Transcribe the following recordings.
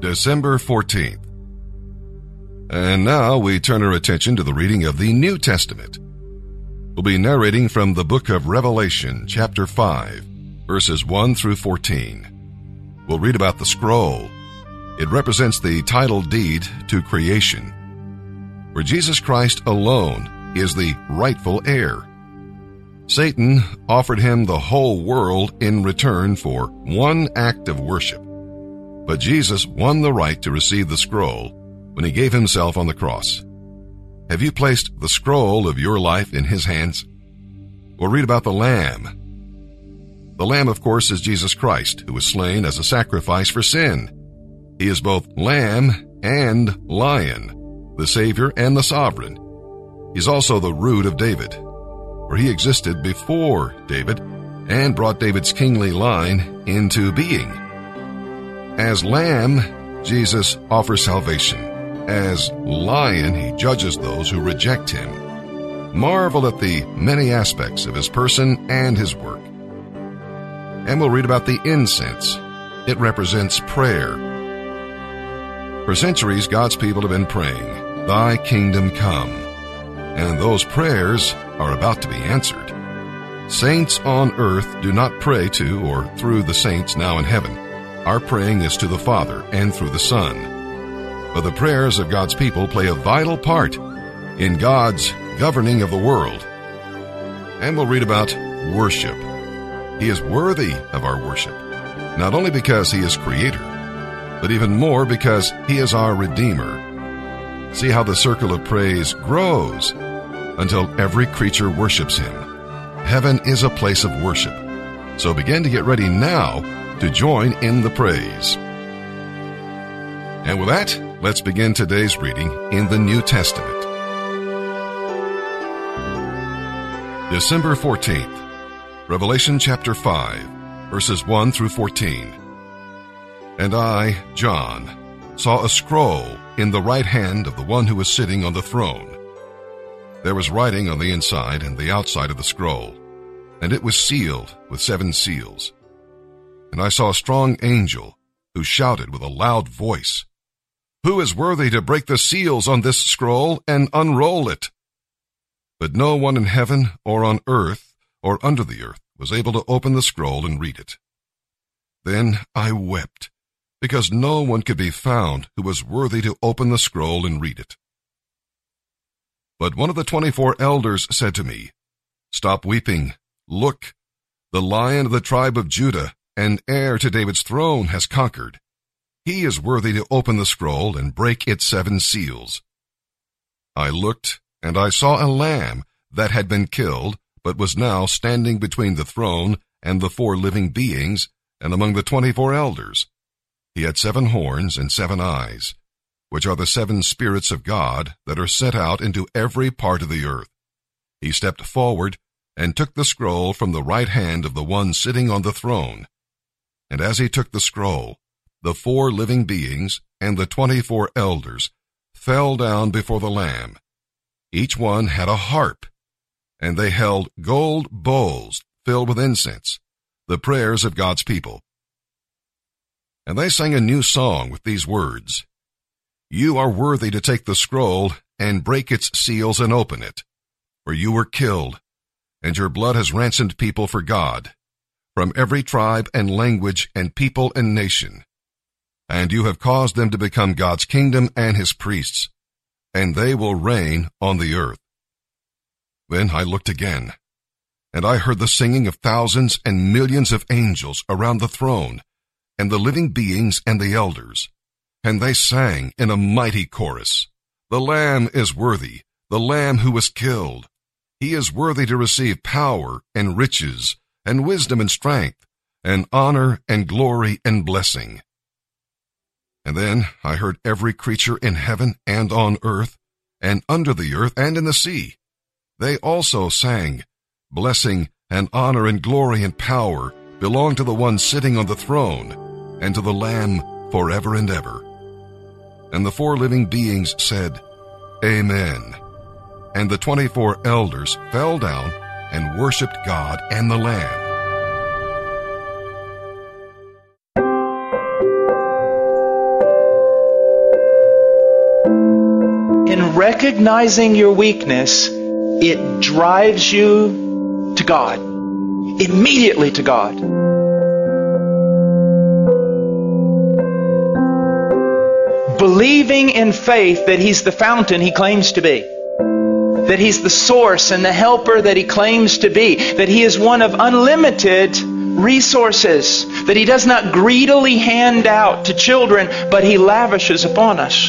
December 14th. And now we turn our attention to the reading of the New Testament. We'll be narrating from the book of Revelation, chapter 5, verses 1 through 14. We'll read about the scroll. It represents the title deed to creation, where Jesus Christ alone is the rightful heir. Satan offered him the whole world in return for one act of worship. But Jesus won the right to receive the scroll when he gave himself on the cross. Have you placed the scroll of your life in his hands? Or read about the Lamb. The Lamb, of course, is Jesus Christ, who was slain as a sacrifice for sin. He is both Lamb and Lion, the Savior and the Sovereign. He's also the root of David, for he existed before David and brought David's kingly line into being. As Lamb, Jesus offers salvation. As Lion, he judges those who reject him. Marvel at the many aspects of his person and his work. And we'll read about the incense. It represents prayer. For centuries, God's people have been praying, Thy kingdom come. And those prayers are about to be answered. Saints on earth do not pray to or through the saints now in heaven. Our praying is to the Father and through the Son. But the prayers of God's people play a vital part in God's governing of the world. And we'll read about worship. He is worthy of our worship, not only because He is Creator, but even more because He is our Redeemer. See how the circle of praise grows until every creature worships Him. Heaven is a place of worship. So begin to get ready now to join in the praise. And with that, let's begin today's reading in the New Testament. December 14th, Revelation chapter 5, verses 1 through 14. And I, John, saw a scroll in the right hand of the one who was sitting on the throne. There was writing on the inside and the outside of the scroll, and it was sealed with seven seals. And I saw a strong angel who shouted with a loud voice, Who is worthy to break the seals on this scroll and unroll it? But no one in heaven or on earth or under the earth was able to open the scroll and read it. Then I wept, because no one could be found who was worthy to open the scroll and read it. But one of the twenty-four elders said to me, Stop weeping. Look, the lion of the tribe of Judah and heir to David's throne has conquered. He is worthy to open the scroll and break its seven seals. I looked, and I saw a lamb that had been killed, but was now standing between the throne and the four living beings, and among the twenty-four elders. He had seven horns and seven eyes, which are the seven spirits of God that are sent out into every part of the earth. He stepped forward and took the scroll from the right hand of the one sitting on the throne. And as he took the scroll, the four living beings and the twenty-four elders fell down before the Lamb. Each one had a harp, and they held gold bowls filled with incense, the prayers of God's people. And they sang a new song with these words, You are worthy to take the scroll and break its seals and open it, for you were killed, and your blood has ransomed people for God from every tribe and language and people and nation. And you have caused them to become God's kingdom and his priests, and they will reign on the earth. Then I looked again, and I heard the singing of thousands and millions of angels around the throne, and the living beings and the elders. And they sang in a mighty chorus, The Lamb is worthy, the Lamb who was killed. He is worthy to receive power and riches and wisdom and strength, and honor and glory and blessing. And then I heard every creature in heaven and on earth, and under the earth and in the sea. They also sang, Blessing and honor and glory and power belong to the one sitting on the throne, and to the Lamb forever and ever. And the four living beings said, Amen. And the twenty-four elders fell down and worshiped God and the Lamb. In recognizing your weakness, it drives you to God, immediately to God. believing in faith that he's the fountain he claims to be that He's the source and the helper that He claims to be, that He is one of unlimited resources, that He does not greedily hand out to children, but He lavishes upon us.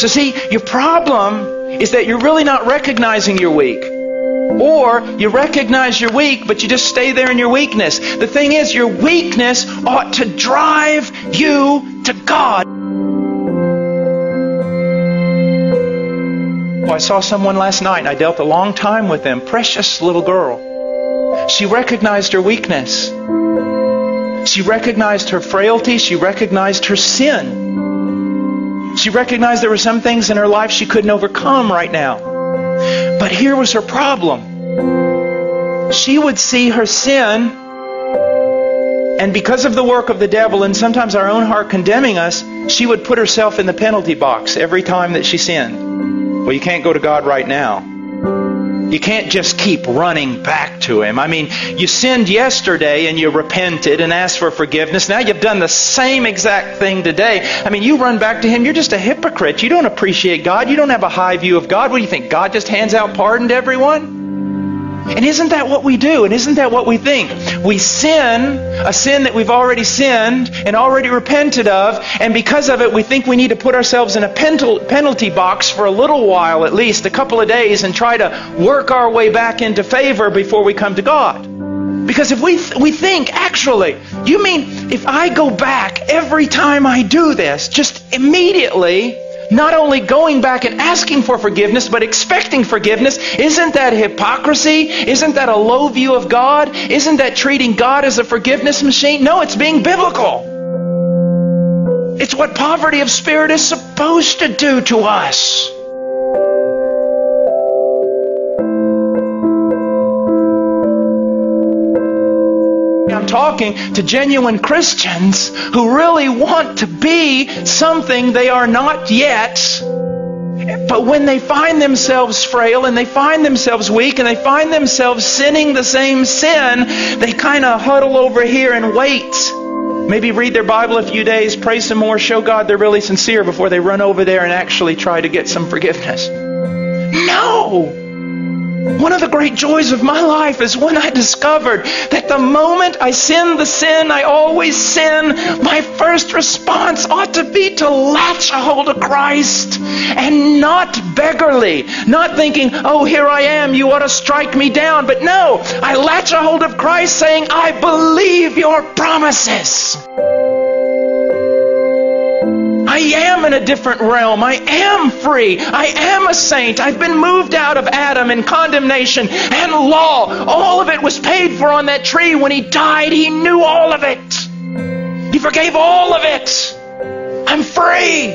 So, see, your problem is that you're really not recognizing you're weak. Or you recognize you're weak, but you just stay there in your weakness. The thing is, your weakness ought to drive you to God. I saw someone last night and I dealt a long time with them. Precious little girl. She recognized her weakness. She recognized her frailty. She recognized her sin. She recognized there were some things in her life she couldn't overcome right now. But here was her problem. She would see her sin, and because of the work of the devil and sometimes our own heart condemning us, she would put herself in the penalty box every time that she sinned. Well, you can't go to God right now. You can't just keep running back to Him. I mean, you sinned yesterday and you repented and asked for forgiveness. Now you've done the same exact thing today. I mean, you run back to Him. You're just a hypocrite. You don't appreciate God. You don't have a high view of God. What do you think? God just hands out pardon to everyone? And isn't that what we do? And isn't that what we think? We sin, a sin that we've already sinned and already repented of, and because of it, we think we need to put ourselves in a penalty box for a little while, at least a couple of days, and try to work our way back into favor before we come to God. Because if we, th- we think, actually, you mean if I go back every time I do this, just immediately, not only going back and asking for forgiveness, but expecting forgiveness. Isn't that hypocrisy? Isn't that a low view of God? Isn't that treating God as a forgiveness machine? No, it's being biblical. It's what poverty of spirit is supposed to do to us. I'm talking to genuine Christians who really want to be something they are not yet. But when they find themselves frail and they find themselves weak and they find themselves sinning the same sin, they kind of huddle over here and wait. Maybe read their Bible a few days, pray some more, show God they're really sincere before they run over there and actually try to get some forgiveness. No! One of the great joys of my life is when I discovered that the moment I sin the sin I always sin, my first response ought to be to latch a hold of Christ and not beggarly, not thinking, oh, here I am, you ought to strike me down. But no, I latch a hold of Christ saying, I believe your promises. I am in a different realm. I am free. I am a saint. I've been moved out of Adam and condemnation and law. All of it was paid for on that tree. When he died, he knew all of it. He forgave all of it. I'm free.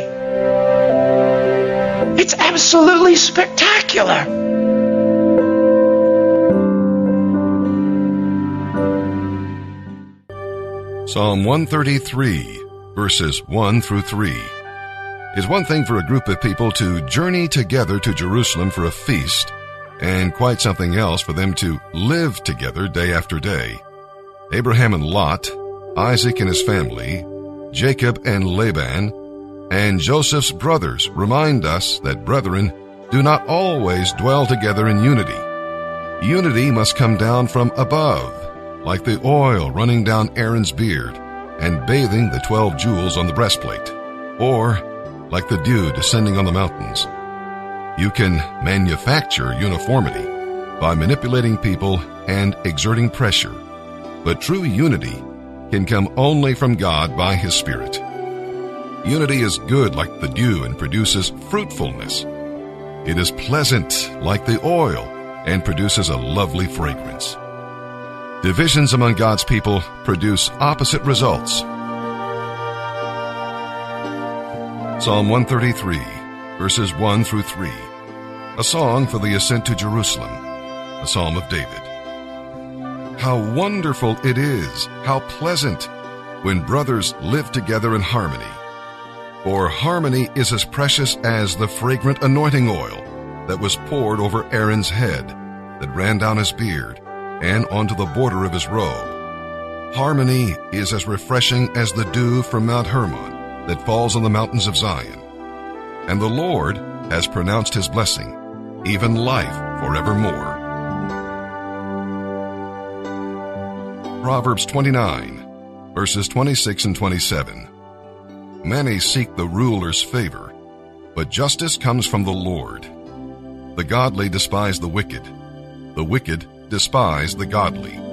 It's absolutely spectacular. Psalm 133 verses 1 through 3. It's one thing for a group of people to journey together to Jerusalem for a feast, and quite something else for them to live together day after day. Abraham and Lot, Isaac and his family, Jacob and Laban, and Joseph's brothers remind us that brethren do not always dwell together in unity. Unity must come down from above, like the oil running down Aaron's beard and bathing the twelve jewels on the breastplate, or like the dew descending on the mountains. You can manufacture uniformity by manipulating people and exerting pressure, but true unity can come only from God by His Spirit. Unity is good like the dew and produces fruitfulness. It is pleasant like the oil and produces a lovely fragrance. Divisions among God's people produce opposite results. Psalm 133, verses 1 through 3. A song for the ascent to Jerusalem. A psalm of David. How wonderful it is, how pleasant, when brothers live together in harmony. For harmony is as precious as the fragrant anointing oil that was poured over Aaron's head, that ran down his beard, and onto the border of his robe. Harmony is as refreshing as the dew from Mount Hermon that falls on the mountains of Zion. And the Lord has pronounced his blessing, even life forevermore. Proverbs 29, verses 26 and 27. Many seek the ruler's favor, but justice comes from the Lord. The godly despise the wicked. The wicked despise the godly.